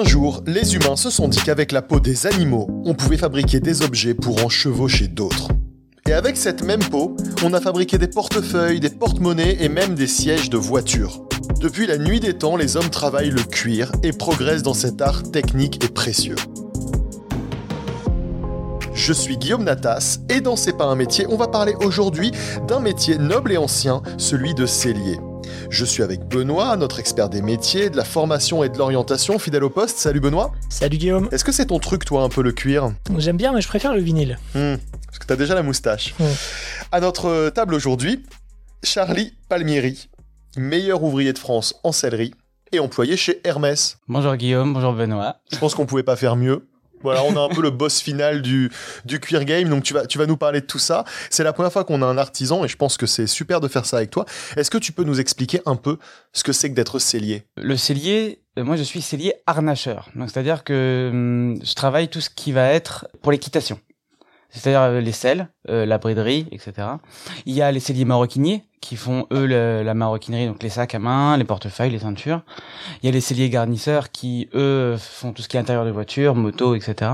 Un jour, les humains se sont dit qu'avec la peau des animaux, on pouvait fabriquer des objets pour en chevaucher d'autres. Et avec cette même peau, on a fabriqué des portefeuilles, des porte-monnaies et même des sièges de voitures. Depuis la nuit des temps, les hommes travaillent le cuir et progressent dans cet art technique et précieux. Je suis Guillaume Natas et dans C'est pas un métier, on va parler aujourd'hui d'un métier noble et ancien, celui de cellier. Je suis avec Benoît, notre expert des métiers, de la formation et de l'orientation, fidèle au poste. Salut Benoît. Salut Guillaume. Est-ce que c'est ton truc, toi, un peu le cuir? J'aime bien, mais je préfère le vinyle. Hmm, parce que t'as déjà la moustache. Hmm. À notre table aujourd'hui, Charlie Palmieri, meilleur ouvrier de France en sellerie et employé chez Hermès. Bonjour Guillaume, bonjour Benoît. Je pense qu'on pouvait pas faire mieux. Voilà, on a un peu le boss final du, du queer game, donc tu vas, tu vas nous parler de tout ça. C'est la première fois qu'on a un artisan et je pense que c'est super de faire ça avec toi. Est-ce que tu peux nous expliquer un peu ce que c'est que d'être cellier? Le cellier, euh, moi je suis cellier harnacheur. C'est-à-dire que hum, je travaille tout ce qui va être pour l'équitation. C'est-à-dire euh, les selles, euh, la briderie, etc. Il y a les celliers maroquiniers qui font eux le- la maroquinerie, donc les sacs à main, les portefeuilles, les ceintures. Il y a les celliers garnisseurs qui eux font tout ce qui est intérieur de voiture, moto, etc.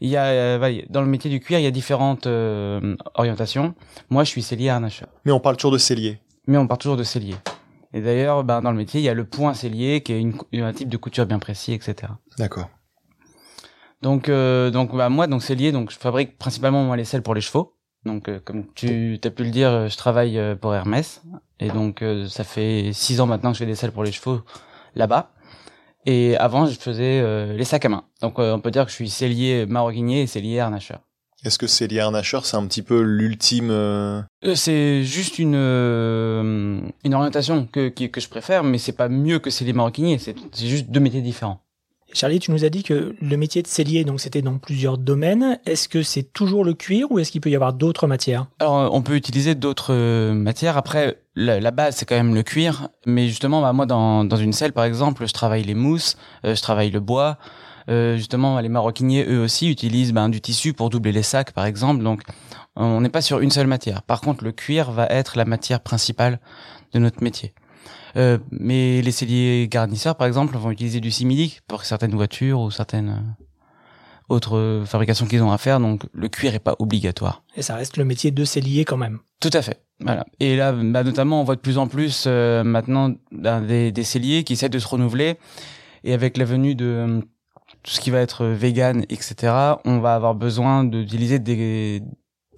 Il y a euh, dans le métier du cuir, il y a différentes euh, orientations. Moi, je suis cellier harnacheur. Mais on parle toujours de cellier. mais on part toujours de cellier. Et d'ailleurs, ben, dans le métier, il y a le point cellier, qui est une, un type de couture bien précis, etc. D'accord. Donc, euh, donc bah, moi, donc cellier, donc je fabrique principalement moi les selles pour les chevaux. Donc, euh, comme tu as pu le dire, euh, je travaille euh, pour Hermès, et donc euh, ça fait six ans maintenant que je fais des selles pour les chevaux là-bas. Et avant, je faisais euh, les sacs à main. Donc, euh, on peut dire que je suis cellier maroquinier et cellier harnacheur. Est-ce que cellier harnacheur, c'est un petit peu l'ultime c'est juste une euh, une orientation que qui- que je préfère, mais c'est pas mieux que cellier maroquinier. C'est c'est juste deux métiers différents. Charlie, tu nous as dit que le métier de cellier, donc c'était dans plusieurs domaines. Est-ce que c'est toujours le cuir ou est-ce qu'il peut y avoir d'autres matières? Alors, euh, on peut utiliser d'autres euh, matières. Après, la, base, c'est quand même le cuir. Mais justement, bah, moi, dans, dans une selle, par exemple, je travaille les mousses, euh, je travaille le bois. Euh, justement, les maroquiniers, eux aussi, utilisent ben, du tissu pour doubler les sacs, par exemple. Donc, on n'est pas sur une seule matière. Par contre, le cuir va être la matière principale de notre métier. Euh, mais les celliers garnisseurs, par exemple, vont utiliser du simili pour certaines voitures ou certaines euh, autres euh, fabrications qu'ils ont à faire. Donc, le cuir est pas obligatoire. Et ça reste le métier de cellier quand même. Tout à fait. Voilà. Et là, bah, notamment, on voit de plus en plus euh, maintenant ben, des, des celliers qui essaient de se renouveler. Et avec la venue de tout ce qui va être vegan, etc., on va avoir besoin d'utiliser des,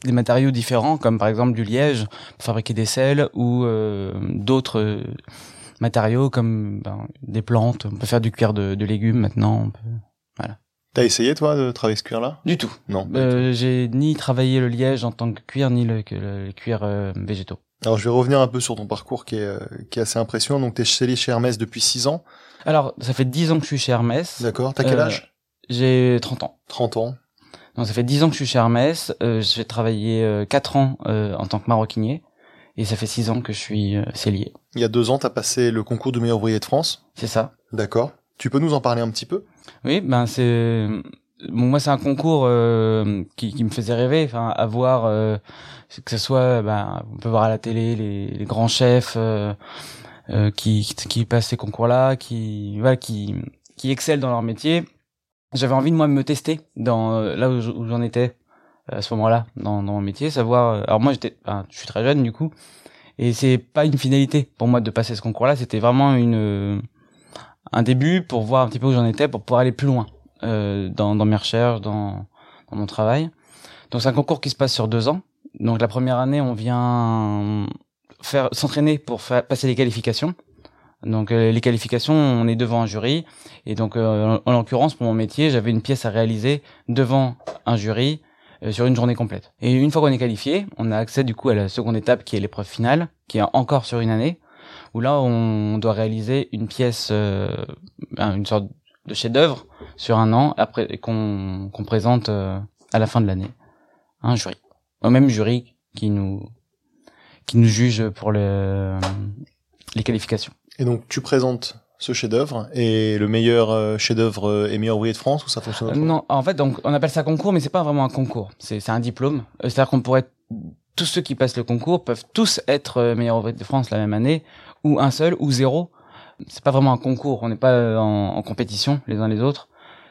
des matériaux différents, comme par exemple du liège pour fabriquer des selles ou euh, d'autres euh, matériaux comme ben, des plantes. On peut faire du cuir de, de légumes maintenant. On peut... T'as essayé, toi, de travailler ce cuir-là? Du tout. Non. Euh, J'ai ni travaillé le liège en tant que cuir, ni le, le, le cuir euh, végétaux. Alors, je vais revenir un peu sur ton parcours qui est, euh, qui est assez impressionnant. Donc, t'es cellier chez Hermès depuis 6 ans? Alors, ça fait 10 ans que je suis chez Hermès. D'accord. T'as quel Euh, âge? J'ai 30 ans. 30 ans. Donc ça fait 10 ans que je suis chez Hermès. Euh, j'ai travaillé euh, 4 ans euh, en tant que maroquinier. Et ça fait 6 ans que je suis euh, cellier. Il y a deux ans, t'as passé le concours du meilleur ouvrier de France. C'est ça. D'accord. Tu peux nous en parler un petit peu? Oui, ben c'est... Bon, moi, c'est un concours euh, qui, qui me faisait rêver. Enfin, avoir... euh, que ce soit... Ben, on peut voir à la télé les, les grands chefs euh, euh, qui, qui, qui passent ces concours-là, qui, voilà, qui, qui excellent dans leur métier. J'avais envie de moi me tester dans euh, là où je- où j'en étais euh, à ce moment-là dans, dans mon métier, savoir. euh, Alors moi j'étais, enfin, je suis très jeune du coup, et c'est pas une finalité pour moi de passer ce concours-là. C'était vraiment une un début pour voir un petit peu où j'en étais, pour pouvoir aller plus loin euh, dans, dans mes recherches, dans, dans mon travail. Donc c'est un concours qui se passe sur deux ans. Donc la première année, on vient faire s'entraîner pour faire passer les qualifications. Donc euh, les qualifications, on est devant un jury et donc euh, en, en l'occurrence pour mon métier, j'avais une pièce à réaliser devant un jury euh, sur une journée complète. Et une fois qu'on est qualifié, on a accès du coup à la seconde étape qui est l'épreuve finale, qui est encore sur une année, où là on doit réaliser une pièce, euh, un- une sorte de chef-d'œuvre sur un an après qu'on présente euh, à la fin de l'année un jury, au même jury qui nous qui nous juge pour le, les qualifications. Et donc, tu présentes ce chef-d'œuvre et le meilleur euh, chef-d'œuvre euh, est meilleur ouvrier de France ou ça fonctionne autrement? Non, en fait, donc on appelle ça concours, mais c'est pas vraiment un concours. C'est c'est un diplôme. Euh, C'est-à-dire qu'on pourrait tous ceux qui passent le concours peuvent tous être meilleurs ouvriers de France la même année, ou un seul, ou zéro. c'est pas vraiment un concours. On n'est pas en, en, compétition les uns les autres.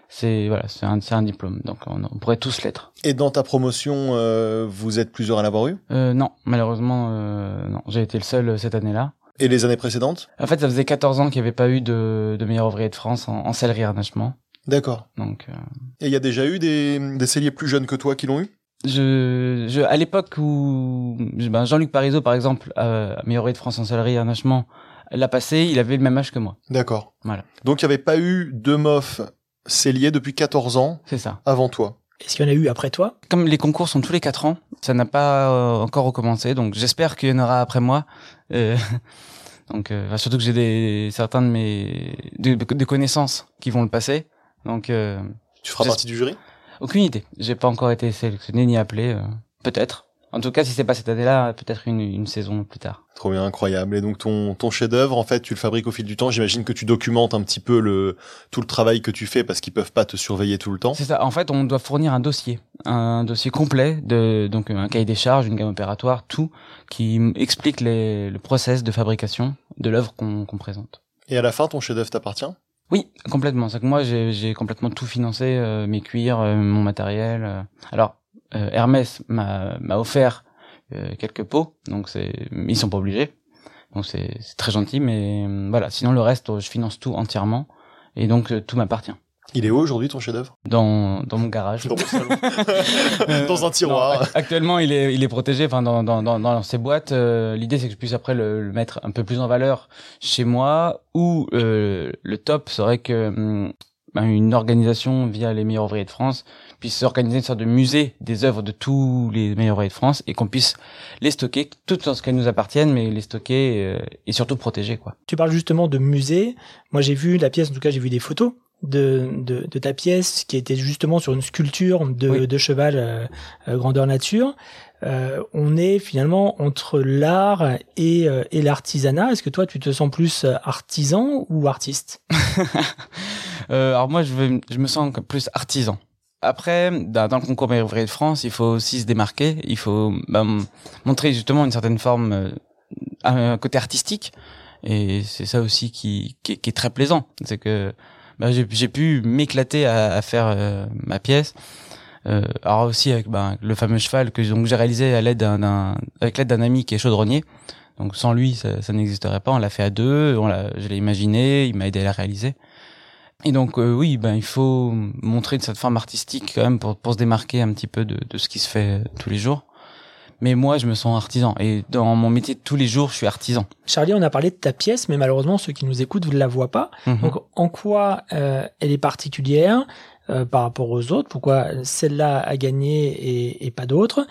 C'est voilà, c'est un, un diplôme. Donc on, on pourrait tous l'être. Et dans ta promotion, euh, vous êtes plusieurs à l'avoir eu? Euh, Non, malheureusement, euh, non. J'ai été le seul cette année-là. Et les années précédentes? En fait, ça faisait 14 ans qu'il n'y avait pas eu de, de meilleur ouvrier de France en, en sellerie harnachement. D'accord. Donc. Euh... Et il y a déjà eu des, des celliers plus jeunes que toi qui l'ont eu? je, je, à l'époque où ben Jean-Luc Parizeau, par exemple, euh, meilleur ouvrier de France en sellerie harnachement, l'a passé, il avait le même âge que moi. D'accord. Voilà. Donc il n'y avait pas eu de MOF cellier depuis 14 ans C'est ça. avant toi? Est-ce qu'il y en a eu après toi? Comme les concours sont tous les 4 ans, ça n'a pas euh, encore recommencé, donc j'espère qu'il y en aura après moi. Euh, donc euh, surtout que j'ai des certains de mes des, des connaissances qui vont le passer. Donc euh, Tu feras partie du jury? Aucune idée. J'ai pas encore été sélectionné ni appelé. euh, peut-être. En tout cas, si c'est pas cette année-là, peut-être une, une saison plus tard. Trop bien, incroyable. Et donc ton, ton chef-d'œuvre, en fait, tu le fabriques au fil du temps. J'imagine que tu documentes un petit peu le tout le travail que tu fais parce qu'ils peuvent pas te surveiller tout le temps. C'est ça. En fait, on doit fournir un dossier, un dossier complet de donc un cahier des charges, une gamme opératoire, tout qui explique les, le process de fabrication de l'œuvre qu'on qu'on présente. Et à la fin, ton chef-d'œuvre t'appartient? Oui, complètement. C'est que moi, j'ai j'ai complètement tout financé, euh, mes cuirs, euh, mon matériel. euh. Alors, euh, Hermès m'a m'a offert euh, quelques pots, donc c'est ils sont pas obligés. Donc c'est c'est très gentil, mais euh, voilà. Sinon, le reste, euh, je finance tout entièrement, et donc euh, tout m'appartient. Il est où aujourd'hui ton chef-d'œuvre? Dans dans mon garage. Dans mon salon. Euh, Dans un tiroir. non, ac- actuellement, il est, il est protégé. Enfin, dans, dans, dans, dans ces boîtes. euh, L'idée, c'est que je puisse après le, le mettre un peu plus en valeur chez moi. Ou euh, le top serait que hum, une organisation via les meilleurs ouvriers de France puisse organiser une sorte de musée des œuvres de tous les meilleurs ouvriers de France et qu'on puisse les stocker, toutes en ce qu'elles nous appartiennent, mais les stocker euh, et surtout protéger, quoi. Tu parles justement de musée. Moi, j'ai vu la pièce, en tout cas, j'ai vu des photos de, de, de ta pièce qui était justement sur une sculpture de, Oui. de cheval euh, euh, grandeur nature. Euh, on est finalement entre l'art et, euh, et l'artisanat. Est-ce que toi, tu te sens plus euh, artisan ou artiste? alors moi, je, veux, je me sens plus artisan. Après, dans, le concours meilleur ouvrier de France, il faut aussi se démarquer. Il faut bah, montrer justement une certaine forme, euh, un côté artistique. Et c'est ça aussi qui, qui, qui est très plaisant. C'est que bah, j'ai pu m'éclater à, à faire euh, ma pièce. Euh, alors aussi avec bah, le fameux cheval que j'ai réalisé à l'aide d'un avec l'aide d'un ami qui est chaudronnier. Donc sans lui, ça, ça n'existerait pas. On l'a fait à deux. On l'a, je l'ai imaginé. Il m'a aidé à la réaliser. Et donc euh, oui, ben il faut montrer cette forme artistique quand même pour, pour se démarquer un petit peu de, de ce qui se fait euh, tous les jours. Mais moi, je me sens artisan et dans mon métier de tous les jours, je suis artisan. Charlie, on a parlé de ta pièce, mais malheureusement, ceux qui nous écoutent ne la voient pas. Mhm. Donc, en quoi euh, elle est particulière euh, par rapport aux autres? Pourquoi celle-là a gagné et, et pas d'autres?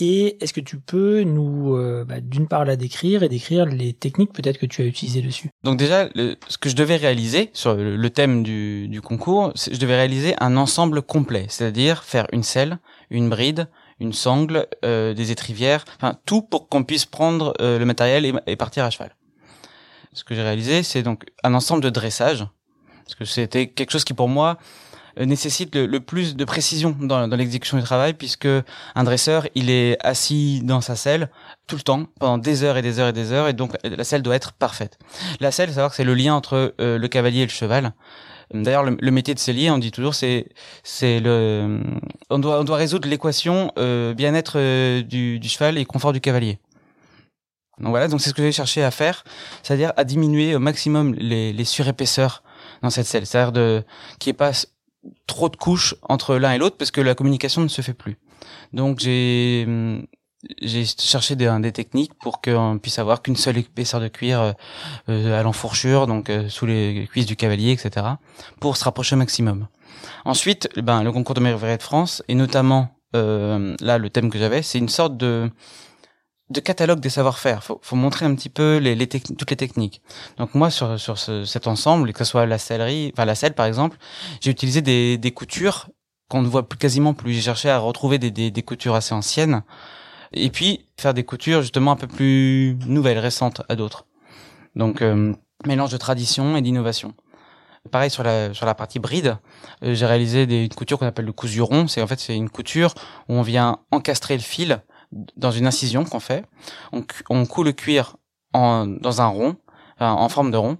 Et est-ce que tu peux nous, euh, bah, d'une part, la décrire et décrire les techniques peut-être que tu as utilisées dessus? Donc déjà, ce que je devais réaliser sur le, thème du, du concours, je devais réaliser un ensemble complet, c'est-à-dire faire une selle, une bride, une sangle, euh, des étrivières, enfin tout pour qu'on puisse prendre euh, le matériel et, et partir à cheval. Ce que j'ai réalisé, c'est donc un ensemble de dressage, parce que c'était quelque chose qui pour moi nécessite le, le plus de précision dans, dans l'exécution du travail, puisque un dresseur, il est assis dans sa selle tout le temps, pendant des heures et des heures et des heures, et donc la selle doit être parfaite. La selle, savoir que c'est le lien entre euh, le cavalier et le cheval. D'ailleurs, le, le métier de sellier, on dit toujours, c'est c'est le, on doit on doit résoudre l'équation euh, bien-être euh, du, du cheval et confort du cavalier. Donc voilà, donc c'est ce que j'ai cherché à faire, c'est-à-dire à diminuer au maximum les, les surépaisseurs dans cette selle, c'est-à-dire de n'y ait pas trop de couches entre l'un et l'autre parce que la communication ne se fait plus. Donc j'ai hum, j'ai cherché des, des techniques pour qu'on puisse avoir qu'une seule épaisseur de cuir euh, euh, à l'enfourchure, donc euh, sous les cuisses du cavalier, etc., pour se rapprocher au maximum. Ensuite, ben, le concours de ouvrier de France, et notamment euh, là le thème que j'avais, c'est une sorte de de catalogue des savoir-faire. Faut, faut montrer un petit peu les, les toutes les techniques. Donc moi sur sur ce- cet ensemble, que ce soit la sellerie, enfin la selle par exemple, j'ai utilisé des, des coutures qu'on ne voit plus quasiment plus. J'ai cherché à retrouver des, des, des coutures assez anciennes et puis faire des coutures justement un peu plus nouvelles, récentes à d'autres. Donc euh, mélange de tradition et d'innovation. Pareil sur la sur la partie bride, euh, j'ai réalisé des une couture qu'on appelle le cousuron. C'est en fait c'est une couture où on vient encastrer le fil dans une incision qu'on fait. On, on coud le cuir en dans un rond, enfin, en forme de rond.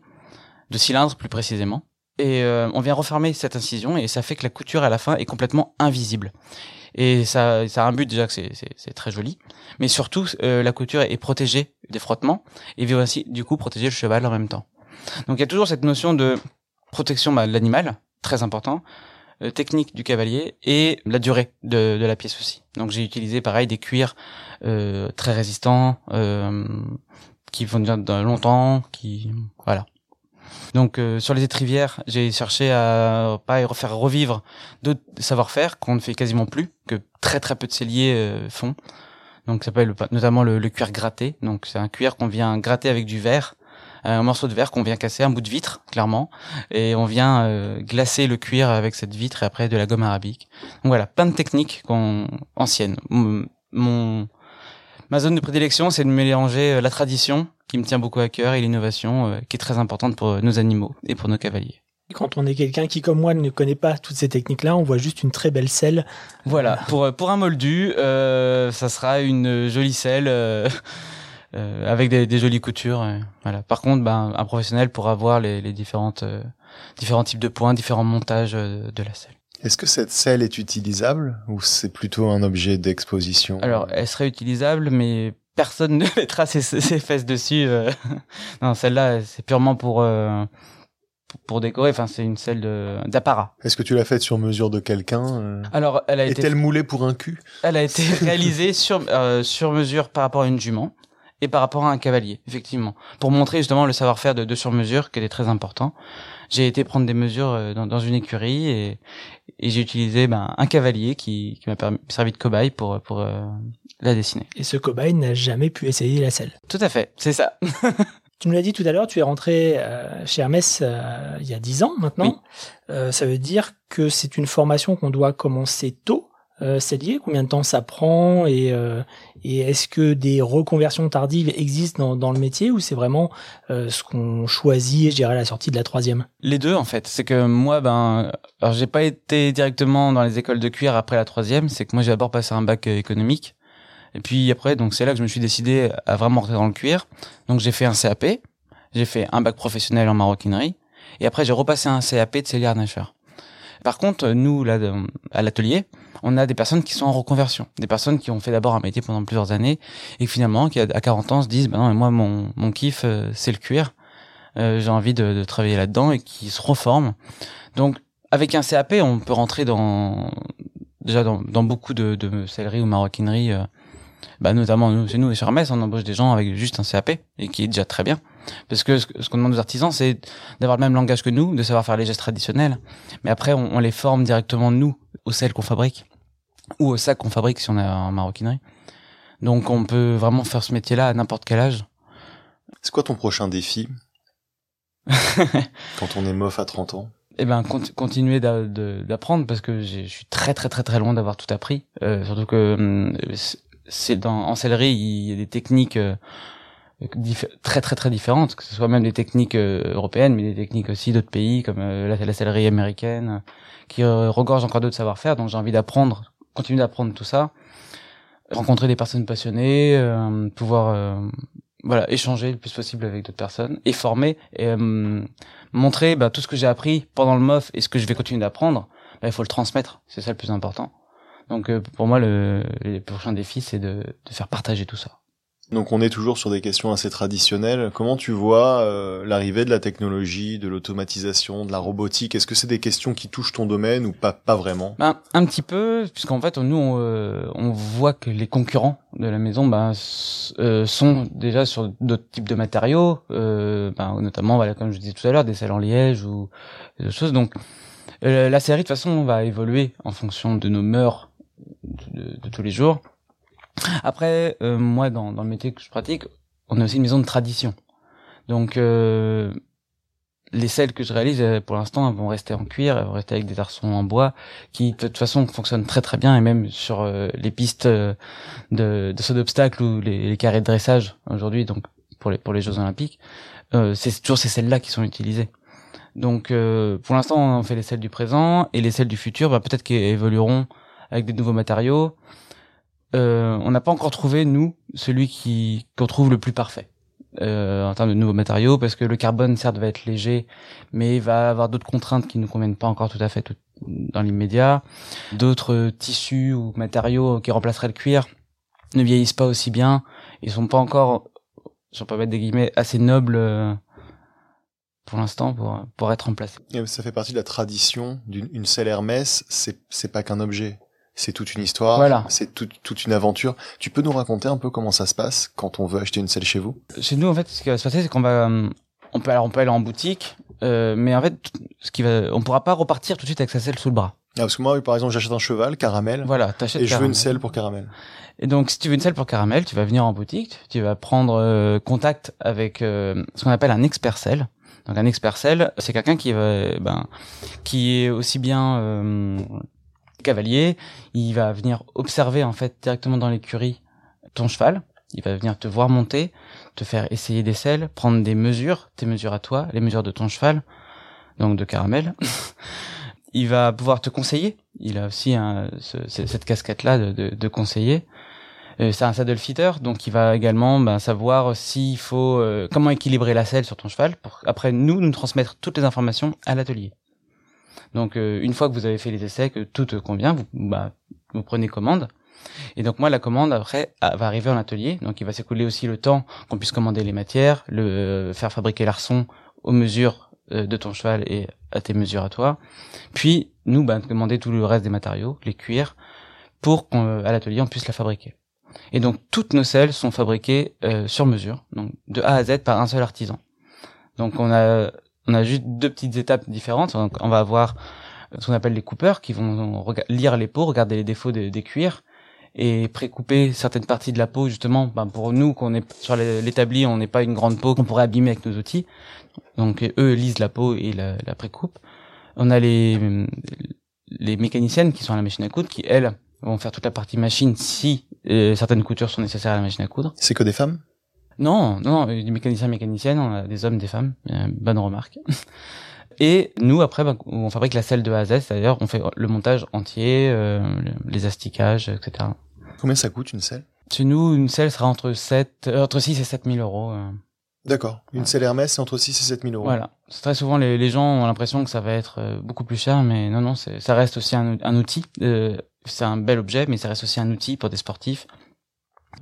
de cylindre plus précisément. Et euh, on vient refermer cette incision et ça fait que la couture à la fin est complètement invisible. Et ça, ça a un but déjà que c'est très joli, mais surtout la couture est protégée des frottements et vient aussi du coup protéger le cheval en même temps. Donc il y a toujours cette notion de protection bah, de l'animal, très important, euh, technique du cavalier et la durée de, de la pièce aussi. Donc j'ai utilisé pareil des cuirs euh, très résistants, euh, qui vont durer longtemps, qui voilà. Donc euh, sur les étrivières, j'ai cherché à pas refaire revivre d'autres savoir-faire qu'on ne fait quasiment plus, que très très peu de celliers euh, font. Donc ça s'appelle notamment le, le, cuir gratté. Donc c'est un cuir qu'on vient gratter avec du verre un morceau de verre qu'on vient casser, un bout de vitre, clairement, et on vient euh, glacer le cuir avec cette vitre et après de la gomme arabique. Donc voilà, plein de techniques qu'on anciennes. Mon ma zone de prédilection, c'est de mélanger euh, la tradition qui me tient beaucoup à cœur et l'innovation euh, qui est très importante pour nos animaux et pour nos cavaliers. Quand on est quelqu'un qui, comme moi, ne connaît pas toutes ces techniques-là, on voit juste une très belle selle. Voilà, pour, pour un moldu, euh, ça sera une jolie selle euh, avec des, des, jolies coutures. voilà. Par contre, ben, un professionnel pourra voir les, les différentes euh, différents types de points, différents montages euh, de la selle. Est-ce que cette selle est utilisable ou c'est plutôt un objet d'exposition? Alors, elle serait utilisable, mais personne ne mettra ses, ses fesses dessus. non, celle-là, c'est purement pour pour décorer. Enfin, c'est une selle d'apparat. Est-ce que tu l'as faite sur mesure de quelqu'un Alors, elle a été. Est-elle moulée pour un cul? Elle a été réalisée sur sur mesure par rapport à une jument et par rapport à un cavalier, effectivement, pour montrer justement le savoir-faire de, de sur-mesure qui est très important. J'ai été prendre des mesures euh, dans, dans une écurie et, et j'ai utilisé ben, un cavalier qui, qui m'a servi de cobaye pour, pour euh, la dessiner. Et ce cobaye n'a jamais pu essayer la selle. Tout à fait, c'est ça. tu nous l'as dit tout à l'heure, tu es rentré euh, chez Hermès il y a dix ans maintenant. ça veut dire que c'est une formation qu'on doit commencer tôt euh, c'est lié Combien de temps ça prend Et, euh, et est-ce que des reconversions tardives existent dans, dans le métier ou c'est vraiment euh, ce qu'on choisit, je dirais, à la sortie de la troisième? Les deux, en fait. C'est que moi, ben, alors j'ai pas été directement dans les écoles de cuir après la troisième. C'est que moi, j'ai d'abord passé un bac économique. Et puis après, donc c'est là que je me suis décidé à vraiment rentrer dans le cuir. Donc j'ai fait un CAP, j'ai fait un bac professionnel en maroquinerie, et après j'ai repassé un CAP de cellier harnacheur. Par contre, nous, là, à l'atelier, on a des personnes qui sont en reconversion, des personnes qui ont fait d'abord un métier pendant plusieurs années et finalement, qui à 40 ans se disent, bah non, mais moi, mon, mon kiff, euh, c'est le cuir. Euh, j'ai envie de, de travailler là-dedans et qui se reforment. Donc, avec un CAP, on peut rentrer dans déjà dans, dans beaucoup de, de sellerie ou maroquinerie. Euh, bah notamment nous, chez nous et sur Hermès, on embauche des gens avec juste un CAP et qui est déjà très bien. Parce que ce, qu'on demande aux artisans, c'est d'avoir le même langage que nous, de savoir faire les gestes traditionnels. Mais après, on, on les forme directement nous au sel qu'on fabrique ou au sac qu'on fabrique si on est en maroquinerie. Donc on peut vraiment faire ce métier-là à n'importe quel âge. C'est quoi ton prochain défi quand on est mof à 30 ans? Eh ben continuer d'apprendre parce que je suis très très très très loin d'avoir tout appris. Euh, surtout que hum, c'est dans en sellerie il y a des techniques euh, très très très différentes, que ce soit même des techniques euh, européennes, mais des techniques aussi d'autres pays comme la, la sellerie américaine, qui regorge encore d'autres savoir-faire. Donc j'ai envie d'apprendre continuer d'apprendre tout ça, rencontrer des personnes passionnées, euh, pouvoir euh, voilà échanger le plus possible avec d'autres personnes et former et euh, montrer bah, tout ce que j'ai appris pendant le MOF et ce que je vais continuer d'apprendre. Bah, il faut le transmettre, c'est ça le plus important. Donc pour moi, le, le prochain défi, c'est de, de faire partager tout ça. Donc on est toujours sur des questions assez traditionnelles. Comment tu vois euh, l'arrivée de la technologie, de l'automatisation, de la robotique? Est-ce que c'est des questions qui touchent ton domaine ou pas pas vraiment? Ben, Un petit peu, puisqu'en fait nous on, euh, on, voit que les concurrents de la maison ben, euh, sont déjà sur d'autres types de matériaux, ben, notamment voilà comme je disais tout à l'heure des selles en liège ou des choses. Donc la série de toute façon va évoluer en fonction de nos mœurs de, de tous les jours. Après, euh, moi, dans, dans le métier que je pratique, on a aussi une maison de tradition. Donc, euh, les selles que je réalise, euh, pour l'instant, elles vont rester en cuir, elles vont rester avec des arçons en bois, qui de toute façon fonctionnent très très bien, et même sur les pistes de, de saut d'obstacles ou les, carrés de dressage aujourd'hui, donc pour les pour les Jeux Olympiques, c'est toujours ces selles-là qui sont utilisées. Donc, pour l'instant, on fait les selles du présent et les selles du futur, bah, peut-être qu'elles évolueront avec des nouveaux matériaux euh, on n'a pas encore trouvé nous celui qui qu'on trouve le plus parfait. euh, en termes de nouveaux matériaux, parce que le carbone certes va être léger, mais il va avoir d'autres contraintes qui ne conviennent pas encore tout à fait dans l'immédiat. D'autres tissus ou matériaux qui remplaceraient le cuir ne vieillissent pas aussi bien. Ils sont pas encore, si on peut mettre des guillemets, assez nobles euh, pour l'instant pour pour être remplacés. Ça fait partie de la tradition d'une une selle Hermès. C'est c'est pas qu'un objet. C'est toute une histoire. Voilà. C'est toute toute une aventure. Tu peux nous raconter un peu comment ça se passe quand on veut acheter une selle chez vous? Chez nous, en fait, ce qui va se passer, c'est qu'on va, euh, on peut alors on peut aller en boutique, euh, mais en fait, ce qui va, on pourra pas repartir tout de suite avec sa selle sous le bras. Ah, parce que moi, par exemple, j'achète un cheval, caramel, Voilà, t'achètes. et je veux une selle pour caramel. Et donc, si tu veux une selle pour caramel, tu vas venir en boutique, tu vas prendre euh, contact avec euh, ce qu'on appelle un expert selle. Donc, un expert selle, c'est quelqu'un qui va, ben, qui est aussi bien euh, cavalier. Il va venir observer en fait directement dans l'écurie ton cheval. Il va venir te voir monter, te faire essayer des selles, prendre des mesures, tes mesures à toi, les mesures de ton cheval, donc de caramel. il va pouvoir te conseiller. Il a aussi ce- cette casquette-là de conseiller. Euh, c'est un saddle fitter, donc il va également ben, savoir s'il faut euh, comment équilibrer la selle sur ton cheval pour après nous nous transmettre toutes les informations à l'atelier. Donc euh, une fois que vous avez fait les essais, que tout te convient, vous, bah, vous prenez commande. Et donc moi la commande après ah, va arriver en atelier, donc il va s'écouler aussi le temps qu'on puisse commander les matières, le euh, faire fabriquer l'arçon aux mesures euh, de ton cheval et à tes mesures à toi. Puis nous bah, commander tout le reste des matériaux, les cuirs, pour qu'à l'atelier on puisse la fabriquer. Et donc toutes nos selles sont fabriquées euh, sur mesure, donc de A à Z par un seul artisan. Donc on a on a juste deux petites étapes différentes. Donc, on va avoir ce qu'on appelle les coupeurs qui vont lire les peaux, regarder les défauts des, des cuirs et précouper certaines parties de la peau justement. Ben, pour nous qu'on est sur l'é- l'établi on n'est pas une grande peau qu'on pourrait abîmer avec nos outils. Donc eux lisent la peau et la, la précoupent. On a les les mécaniciennes qui sont à la machine à coudre qui elles vont faire toute la partie machine si euh, certaines coutures sont nécessaires à la machine à coudre. C'est que des femmes? Non, non, non, des mécaniciens, mécaniciennes, on a des hommes, des femmes, euh, bonne remarque. Et nous, après, ben, on fabrique la selle de A à Z, c'est-à-dire on fait le montage entier, euh, les astiquages, etc. Combien ça coûte une selle? Chez nous, une selle sera entre 7, euh, entre 6 et 7 000 euros. euh. D'accord. Une selle Hermès, c'est entre 6 et 7 000 euros. Voilà. Très souvent, les, les gens ont l'impression que ça va être euh, beaucoup plus cher, mais non, non, c'est- ça reste aussi un, un outil. euh, c'est un bel objet, mais ça reste aussi un outil pour des sportifs.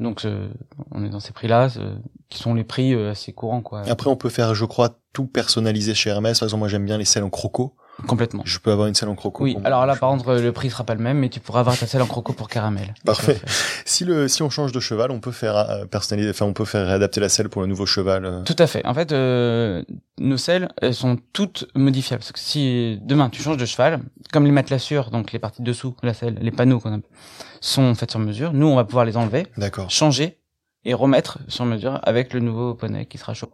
Donc, euh, on est dans ces prix-là, euh, qui sont les prix euh, assez courants, quoi. Après, on peut faire, je crois, tout personnaliser chez Hermès. Par exemple, moi, j'aime bien les selles en croco. Complètement. Je peux avoir une selle en croco. Oui, alors là, par contre, le prix sera pas le même, mais tu pourras avoir ta selle en croco pour caramel. Parfait. Si le, si on change de cheval, on peut faire euh, personnaliser, enfin, on peut faire réadapter la selle pour le nouveau cheval. euh. Tout à fait. En fait, euh, nos selles, elles sont toutes modifiables. Parce que si demain tu changes de cheval, comme les matelassures, donc les parties dessous de la selle, les panneaux qu'on a, sont faites sur mesure, nous on va pouvoir les enlever, D'accord. changer et remettre sur mesure avec le nouveau poney qui sera chaud.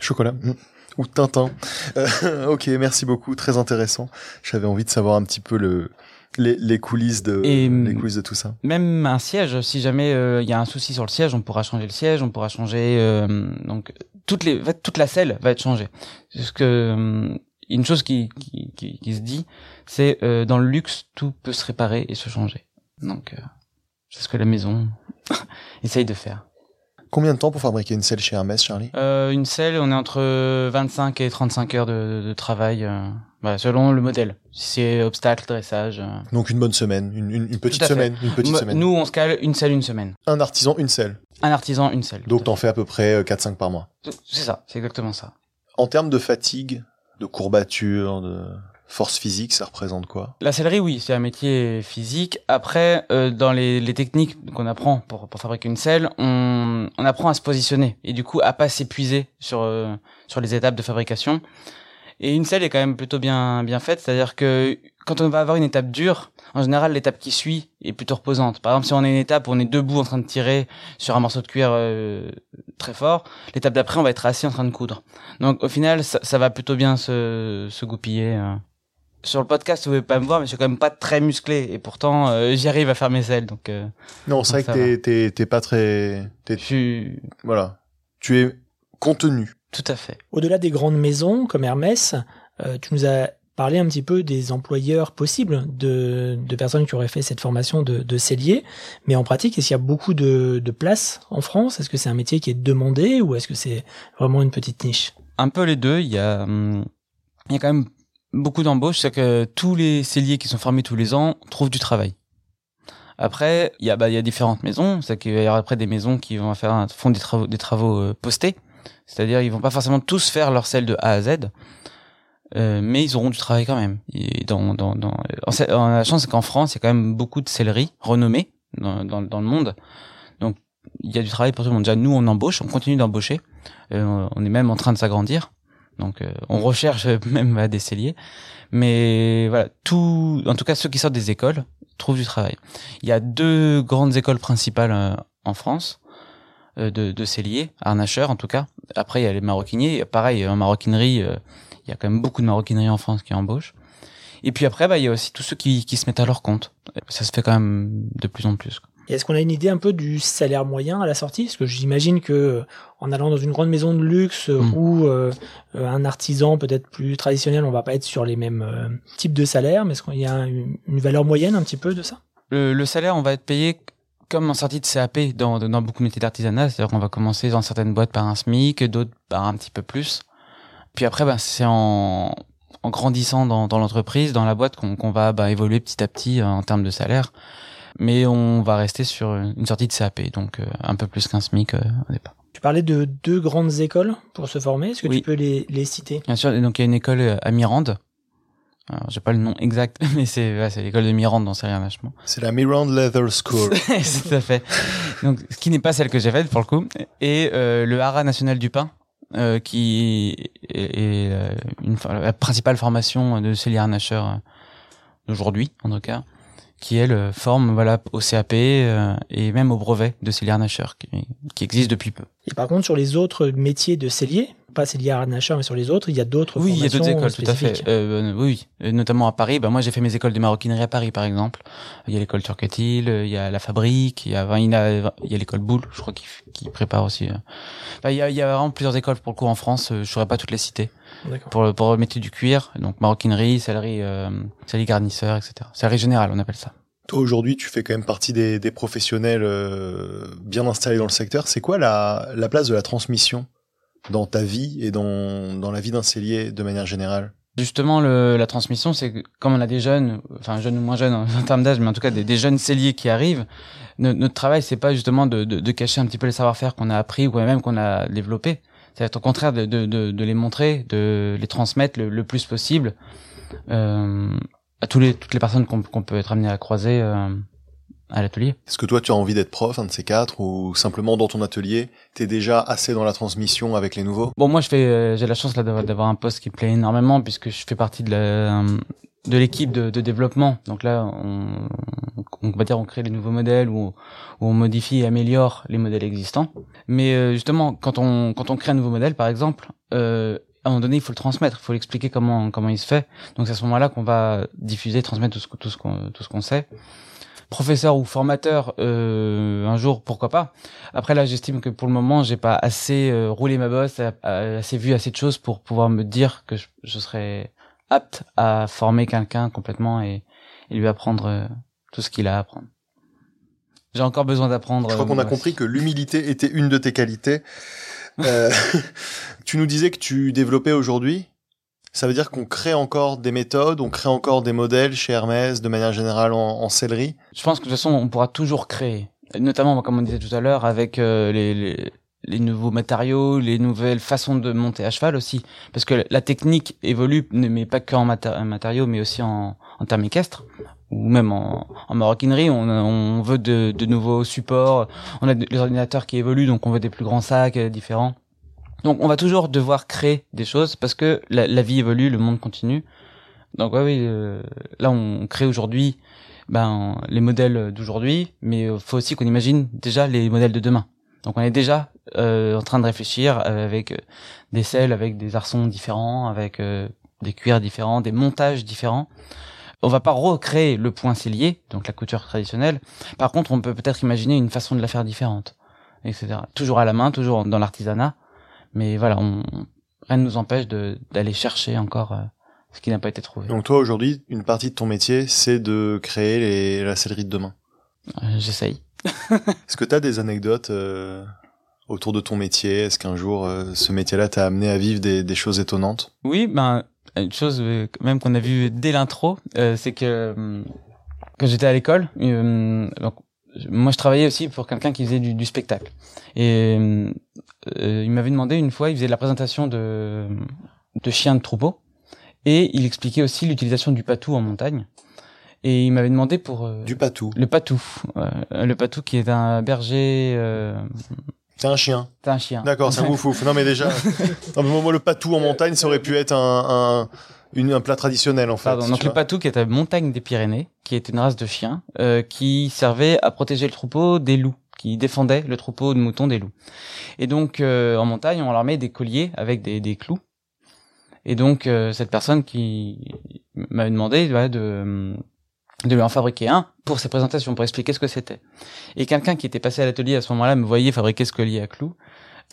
Chocolat. Mm. Ou Tintin. Euh, ok, merci beaucoup. Très intéressant. J'avais envie de savoir un petit peu le, les, les coulisses de, Et, les coulisses de tout ça. Même un siège, si jamais euh, il y a un souci sur le siège, on pourra changer le siège, on pourra changer euh, donc toutes les toute la selle va être changée. Parce que euh, une chose qui qui, qui, qui se dit, c'est euh, dans le luxe tout peut se réparer et se changer. Donc euh, c'est ce que la maison essaye de faire. Combien de temps pour fabriquer une selle chez Hermès, Charlie Euh, une selle, on est entre 25 et 35 heures de, de, de travail, euh, voilà, selon le modèle. Si c'est obstacle, dressage. euh. Donc une bonne semaine, une, une, une petite semaine, une petite semaine. Nous, on se cale une selle, une semaine. Un artisan, une selle. Un artisan, une selle. Donc t'en fais à peu près euh, 4-5 par mois. C'est ça, c'est exactement ça. En termes de fatigue, de courbature, de force physique, ça représente quoi? La sellerie, oui, c'est un métier physique. Après, euh, dans les, les techniques qu'on apprend pour, pour fabriquer une selle, on, on apprend à se positionner et du coup à pas s'épuiser sur euh, sur les étapes de fabrication. Et une selle est quand même plutôt bien bien faite, c'est-à-dire que quand on va avoir une étape dure, en général l'étape qui suit est plutôt reposante. Par exemple, si on a une étape où on est debout en train de tirer sur un morceau de cuir euh, très fort, l'étape d'après on va être assis en train de coudre. Donc au final, ça, ça va plutôt bien se, se goupiller. euh. Sur le podcast, vous pouvez pas me voir, mais je suis quand même pas très musclé et pourtant euh, j'y arrive à faire mes selles. Donc euh, Non, c'est vrai que t'es- t'es t'es pas très... t'es- suis Voilà. Tu es contenu. tout à fait. Au-delà des grandes maisons comme Hermès, euh, tu nous as parler un petit peu des employeurs possibles de, de personnes qui auraient fait cette formation de, de cellier. Mais en pratique, est-ce qu'il y a beaucoup de, de places en France? Est-ce que c'est un métier qui est demandé ou est-ce que c'est vraiment une petite niche? Un peu les deux. Il y a, hum, il y a quand même beaucoup d'embauches. C'est que tous les celliers qui sont formés tous les ans trouvent du travail. Après, il y a, bah, il y a différentes maisons. C'est qu'il y aura après des maisons qui vont faire, font des travaux, des travaux euh, postés. C'est-à-dire, ils vont pas forcément tous faire leur selle de A à Z. Euh, mais ils auront du travail quand même. Et dans, dans, dans... La chance, qu'en France, il y a quand même beaucoup de selleries renommées dans, dans, dans, le monde. Donc, il y a du travail pour tout le monde. Déjà, nous, on embauche, on continue d'embaucher. Euh, on est même en train de s'agrandir. Donc, euh, on recherche même des celliers. Mais voilà, tout, en tout cas, ceux qui sortent des écoles trouvent du travail. Il y a deux grandes écoles principales euh, en France de, de celliers, en tout cas. Après, il y a les maroquiniers. Pareil, en maroquinerie, il y a quand même beaucoup de maroquinerie en France qui embauchent. Et puis après, bah, il y a aussi tous ceux qui, qui se mettent à leur compte. Ça se fait quand même de plus en plus. Est-ce qu'on a une idée un peu du salaire moyen à la sortie? Parce que j'imagine que en allant dans une grande maison de luxe mm. ou euh, un artisan peut-être plus traditionnel, on va pas être sur les mêmes euh, types de salaires, mais est-ce qu'il y a une, valeur moyenne un petit peu de ça? Le, le, salaire, on va être payé comme en sortie de CAP dans, dans beaucoup de métiers d'artisanat, c'est-à-dire qu'on va commencer dans certaines boîtes par un SMIC, d'autres par un petit peu plus. Puis après, ben, c'est en, en grandissant dans, dans l'entreprise, dans la boîte, qu'on va bah, évoluer petit à petit euh, en termes de salaire. Mais on va rester sur une sortie de CAP, donc euh, un peu plus qu'un SMIC euh, au départ. Tu parlais de deux grandes écoles pour se former. Est-ce que tu peux les, les citer? Bien sûr. Donc il y a une école à Mirande. Alors, j'ai pas le nom exact, mais c'est ouais, c'est l'école de Mirande dans rien vachement. C'est la Mirande Leather School. c'est tout à fait. Donc, ce qui n'est pas celle que j'ai faite pour le coup. Et euh, le Haras national du pain, euh, qui est, euh, une, la principale formation de cellier harnacheur euh, d'aujourd'hui, en tout cas, qui elle forme voilà au CAP et même au brevet de cellier harnacheur qui, qui existe depuis peu. Et par contre, sur les autres métiers de cellier, pas c'est lié à Arnacheur, mais sur les autres, il y a d'autres Oui, il y a d'autres écoles, tout à fait. Euh, oui, notamment à Paris. Bah, moi, j'ai fait mes écoles de maroquinerie à Paris, par exemple. Il y a l'école Turquetil, il y a la fabrique, il y a, il y a, l'école Boule, je crois, qui, qui prépare aussi. Bah, il, y a, il y a vraiment plusieurs écoles pour le coup en France. Je saurais pas toutes les citer. Pour, pour le métier du cuir, donc maroquinerie, sellerie, euh, sellerie garnisseur, etc. Sellerie générale, on appelle ça. Toi aujourd'hui, tu fais quand même partie des, des professionnels euh, bien installés dans le secteur. C'est quoi la, la place de la transmission dans ta vie et dans, dans la vie d'un cellier de manière générale? Justement, le, la transmission, c'est que comme on a des jeunes, enfin jeunes ou moins jeunes en, termes d'âge, mais en tout cas des, des jeunes celliers qui arrivent, notre travail, c'est pas justement de, de, de, cacher un petit peu les savoir-faire qu'on a appris ou même qu'on a développé. C'est au contraire de, de, de, les montrer, de les transmettre le, le plus possible euh, à tous les, toutes les personnes qu'on peut être amené à croiser euh, à l'atelier. Est-ce que toi tu as envie d'être prof, un de ces quatre, ou simplement dans ton atelier, t'es déjà assez dans la transmission avec les nouveaux? Bon, moi je fais, euh, j'ai la chance là d'avoir un poste qui me plaît énormément puisque je fais partie de la, de l'équipe de, de, développement. Donc là, on, on, va dire on crée les nouveaux modèles ou, on modifie et améliore les modèles existants. Mais euh, justement, quand on quand on crée un nouveau modèle, par exemple, euh, à un moment donné, il faut le transmettre, il faut l'expliquer comment comment il se fait. Donc c'est à ce moment-là qu'on va diffuser, transmettre tout ce tout ce qu'on tout ce qu'on sait professeur ou formateur euh, un jour pourquoi pas après là j'estime que pour le moment j'ai pas assez euh, roulé ma bosse assez vu assez de choses pour pouvoir me dire que je, serais apte à former quelqu'un complètement et, lui apprendre euh, tout ce qu'il a à apprendre. J'ai encore besoin d'apprendre je crois qu'on a compris que l'humilité était une de tes qualités. Tu nous disais que tu développais aujourd'hui. Ça veut dire qu'on crée encore des méthodes, on crée encore des modèles chez Hermès, de manière générale en, en sellerie. Je pense que de toute façon, on pourra toujours créer, notamment comme on disait tout à l'heure, avec euh, les, les, les, nouveaux matériaux, les nouvelles façons de monter à cheval aussi, parce que la technique évolue, mais pas qu'en matériaux, mais aussi en, en termes équestres ou même en, en maroquinerie, on, veut de, nouveaux supports, on a des ordinateurs qui évoluent, donc on veut des plus grands sacs euh, différents. Donc on va toujours devoir créer des choses parce que la, vie évolue, le monde continue. Donc ouais, oui, euh, là on crée aujourd'hui ben les modèles d'aujourd'hui, mais il faut aussi qu'on imagine déjà les modèles de demain. Donc on est déjà euh, en train de réfléchir avec euh, des selles, avec des arçons différents, avec des cuirs différents, des montages différents. On va pas recréer le point cellier, donc la couture traditionnelle. Par contre, on peut peut-être imaginer une façon de la faire différente, etc. Toujours à la main, toujours dans l'artisanat mais voilà, on, rien ne nous empêche d'aller chercher encore euh, ce qui n'a pas été trouvé. Donc toi aujourd'hui, une partie de ton métier, c'est de créer les, la sellerie de demain. Euh, J'essaye. Est-ce que tu as des anecdotes euh, autour de ton métier Est-ce qu'un jour, euh, ce métier-là t'a amené à vivre des, des choses étonnantes? Oui, ben une chose euh, même qu'on a vu dès l'intro, euh, c'est que quand j'étais à l'école, donc moi je travaillais aussi pour quelqu'un qui faisait du, du spectacle. Et il m'avait demandé une fois, il faisait de la présentation de de chiens de troupeau et il expliquait aussi l'utilisation du patou en montagne. Et il m'avait demandé pour Du patou. le patou, le patou qui est un berger, C'est un chien. c'est un chien. D'accord, c'est un. Non mais déjà, non, mais moi le patou en montagne, ça aurait pu être un, un, une- un plat traditionnel en fait. Pardon, donc le patou qui est à montagne des Pyrénées, qui est une race de chien, euh, qui servait à protéger le troupeau des loups, qui défendait le troupeau de moutons des loups. Et donc euh, en montagne, on leur met des colliers avec des, des clous. Et donc euh, cette personne qui m'avait demandé ouais, de de lui en fabriquer un pour ses présentations, pour expliquer ce que c'était. Et quelqu'un qui était passé à l'atelier à ce moment-là me voyait fabriquer ce collier à clous.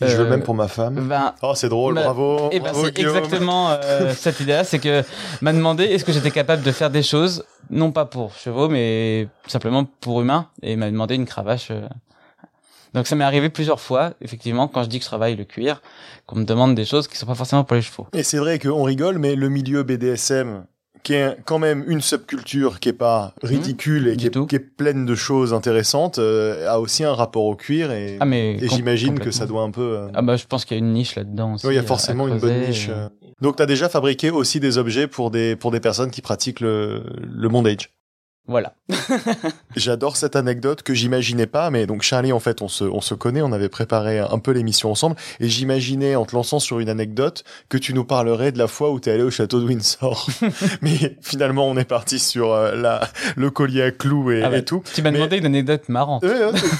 Je veux Euh, même pour ma femme. Ben, Oh, c'est drôle, bah, bravo. et ben bravo, c'est exactement euh, cette idée-là, c'est que m'a demandé est-ce que j'étais capable de faire des choses, non pas pour chevaux, mais simplement pour humains, et il m'a demandé une cravache. euh. Donc ça m'est arrivé plusieurs fois, effectivement, quand je dis que je travaille le cuir, qu'on me demande des choses qui sont pas forcément pour les chevaux. Et c'est vrai qu'on rigole, mais le milieu BDSM, qui est quand même une subculture qui est pas ridicule et qui est, tout. qui est pleine de choses intéressantes, euh, a aussi un rapport au cuir et, Ah mais et j'imagine que ça doit un peu. euh, Ah bah je pense qu'il y a une niche là-dedans aussi. oui, il y a forcément une bonne niche. euh. euh. Donc, tu as déjà fabriqué aussi des objets pour des pour des personnes qui pratiquent le le bondage. Voilà. J'adore cette anecdote que j'imaginais pas, mais donc Charlie, en fait, on se, on se connaît, on avait préparé un peu l'émission ensemble, et j'imaginais, en te lançant sur une anecdote, que tu nous parlerais de la fois où t'es allé au château de Windsor. mais finalement, on est parti sur euh, la, le collier à clous et, Ah bah, et tout. Tu m'as Mais- demandé une anecdote marrante.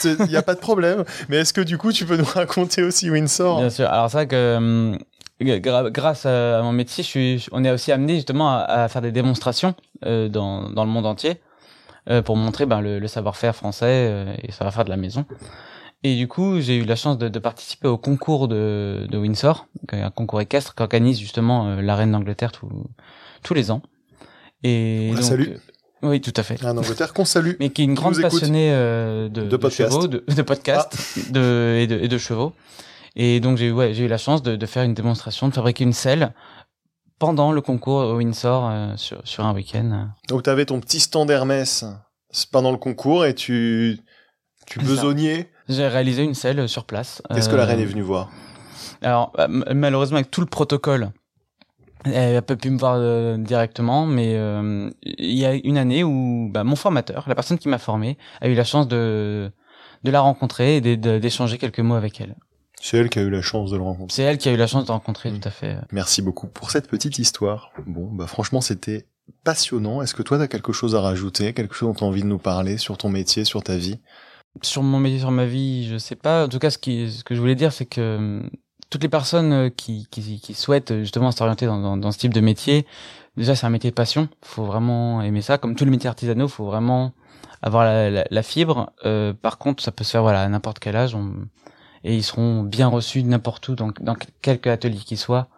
Il n'y a pas de problème. Mais est-ce que du coup, tu peux nous raconter aussi Windsor? Bien sûr. Alors c'est vrai que hum, gra- grâce à, mon métier, je suis, on est aussi amené justement à, à faire des démonstrations euh, dans, dans le monde entier euh, pour montrer ben, le, le savoir-faire français euh, et le savoir-faire de la maison. Et du coup, j'ai eu la chance de, de participer au concours de, de Windsor, donc un concours équestre qu'organise justement euh, la reine d'Angleterre tous tous les ans. Et On la donc, salue. euh, oui, tout à fait. En Angleterre qu'on salue. Mais qui est une Qui grande passionnée euh, de, De de podcast. Ah. chevaux, de, de podcasts, de, et, de, et de chevaux. Et donc j'ai eu, ouais, eu la chance de, de faire une démonstration, de fabriquer une selle pendant le concours au Windsor euh, sur, sur un week-end. Donc, t'avais ton petit stand Hermès pendant le concours et tu, tu besognais. J'ai réalisé une selle sur place. Est-ce que Euh, la reine est venue voir? Alors bah, malheureusement avec tout le protocole, elle a pas pu me voir euh, directement, mais euh, il y a une année où bah, mon formateur, la personne qui m'a formé, a eu la chance de de la rencontrer et d'échanger quelques mots avec elle. C'est elle qui a eu la chance de le rencontrer. C'est elle qui a eu la chance de rencontrer, Mm. tout à fait. Merci beaucoup pour cette petite histoire. Bon, bah franchement, c'était passionnant. Est-ce que toi, t'as quelque chose à rajouter, quelque chose dont t'as envie de nous parler sur ton métier, sur ta vie? Sur mon métier, sur ma vie, je sais pas. En tout cas, ce, qui, ce que je voulais dire, c'est que hum, toutes les personnes euh, qui, qui, qui souhaitent euh, justement s'orienter dans, dans, dans ce type de métier, déjà, c'est un métier de passion. Faut vraiment aimer ça. Comme tous les métiers artisanaux, faut vraiment avoir la, la, la fibre. Euh, par contre, ça peut se faire voilà à n'importe quel âge. on- et ils seront bien reçus n'importe où, dans, dans quelque atelier qu'ils soient,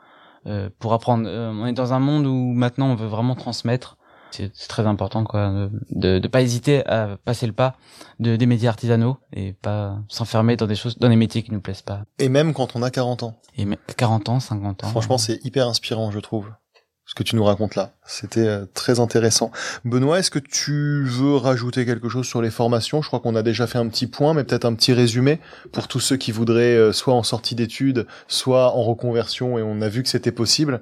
euh, pour apprendre. Euh, on est dans un monde où maintenant on veut vraiment transmettre. C'est très important, quoi, de, de, de pas hésiter à passer le pas de des métiers artisanaux et pas s'enfermer dans des choses, dans des métiers qui nous plaisent pas. Et même quand on a 40 ans. Et mais 40 ans, 50 ans. Franchement, c'est hyper inspirant, je trouve. Ce que tu nous racontes là. C'était euh, très intéressant. Benoît, est-ce que tu veux rajouter quelque chose sur les formations? Je crois qu'on a déjà fait un petit point, mais peut-être un petit résumé pour tous ceux qui voudraient, euh, soit en sortie d'études, soit en reconversion, et on a vu que c'était possible,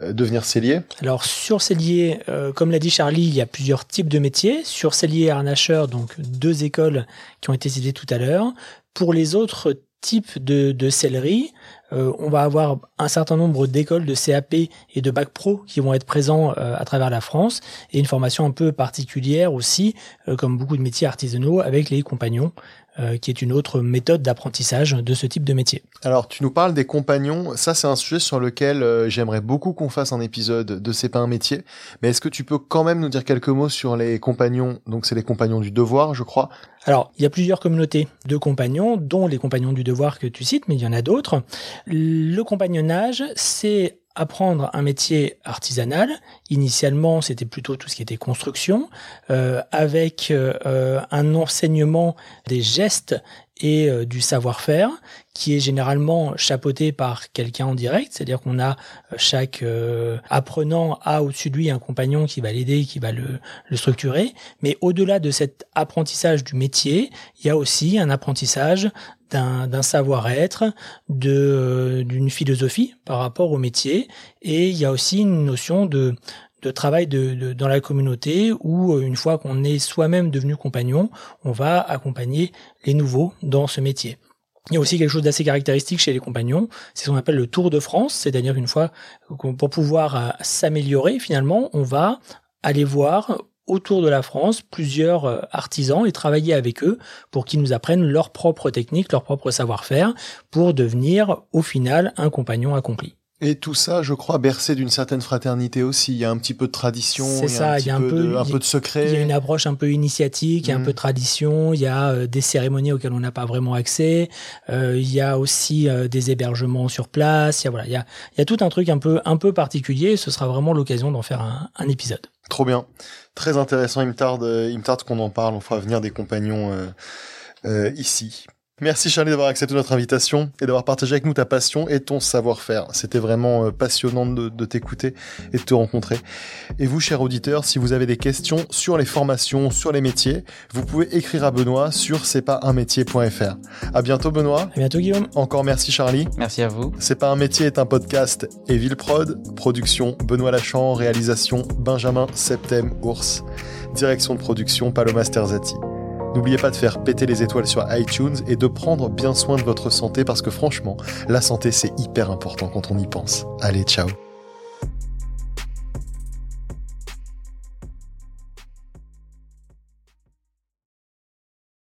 euh, devenir cellier. Alors sur cellier, euh, comme l'a dit Charlie, il y a plusieurs types de métiers. Sur cellier et harnacheur, donc deux écoles qui ont été citées tout à l'heure. Pour les autres types de, de sellerie, euh, on va avoir un certain nombre d'écoles de CAP et de bac pro qui vont être présents euh, à travers la France. Et une formation un peu particulière aussi, euh, comme beaucoup de métiers artisanaux, avec les compagnons, euh, qui est une autre méthode d'apprentissage de ce type de métier. Alors, tu nous parles des compagnons. Ça, c'est un sujet sur lequel euh, j'aimerais beaucoup qu'on fasse un épisode de C'est pas un métier. Mais est-ce que tu peux quand même nous dire quelques mots sur les compagnons? Donc, c'est les compagnons du devoir, je crois. Alors, il y a plusieurs communautés de compagnons, dont les compagnons du devoir que tu cites, mais il y en a d'autres. Le compagnonnage, c'est apprendre un métier artisanal. Initialement, c'était plutôt tout ce qui était construction, euh, avec euh, un enseignement des gestes et euh, du savoir-faire qui est généralement chapeauté par quelqu'un en direct, c'est-à-dire qu'on a chaque apprenant a au-dessus de lui un compagnon qui va l'aider, qui va le, le structurer, mais au-delà de cet apprentissage du métier, il y a aussi un apprentissage d'un savoir-être, de d'une philosophie par rapport au métier, et il y a aussi une notion de de travail dans la communauté où une fois qu'on est soi-même devenu compagnon, on va accompagner les nouveaux dans ce métier. Il y a aussi quelque chose d'assez caractéristique chez les compagnons, c'est ce qu'on appelle le Tour de France, c'est-à-dire une fois pour pouvoir euh, s'améliorer finalement, on va aller voir autour de la France plusieurs euh, artisans et travailler avec eux pour qu'ils nous apprennent leur propre technique, leur propre savoir-faire pour devenir au final un compagnon accompli. Et tout ça, je crois, bercé d'une certaine fraternité aussi. Il y a un petit peu de tradition, il y a un, peu, de, un peu de secret. Il y a une approche un peu initiatique, il y a un mm. peu de tradition, il y a euh, des cérémonies auxquelles on n'a pas vraiment accès, euh, il y a aussi des hébergements sur place, il y a, voilà, il y a, il y a tout un truc un peu, un peu particulier, ce sera vraiment l'occasion d'en faire un, un épisode. Trop bien. Très intéressant. Il me tarde, il me tarde qu'on en parle. On fera venir des compagnons euh, euh, ici. Merci Charlie d'avoir accepté notre invitation et d'avoir partagé avec nous ta passion et ton savoir-faire. C'était vraiment euh, passionnant de, t'écouter et de te rencontrer. Et vous, chers auditeurs, si vous avez des questions sur les formations, sur les métiers, vous pouvez écrire à Benoît sur c'est pas un métier.fr. À bientôt Benoît. À bientôt Guillaume. Encore merci Charlie. Merci à vous. C'est pas un métier est un podcast et Prod, production Benoît Lachan, réalisation Benjamin Septem Ours, direction de production Paloma Sterzati. N'oubliez pas de faire péter les étoiles sur iTunes et de prendre bien soin de votre santé parce que franchement, la santé c'est hyper important quand on y pense. Allez, ciao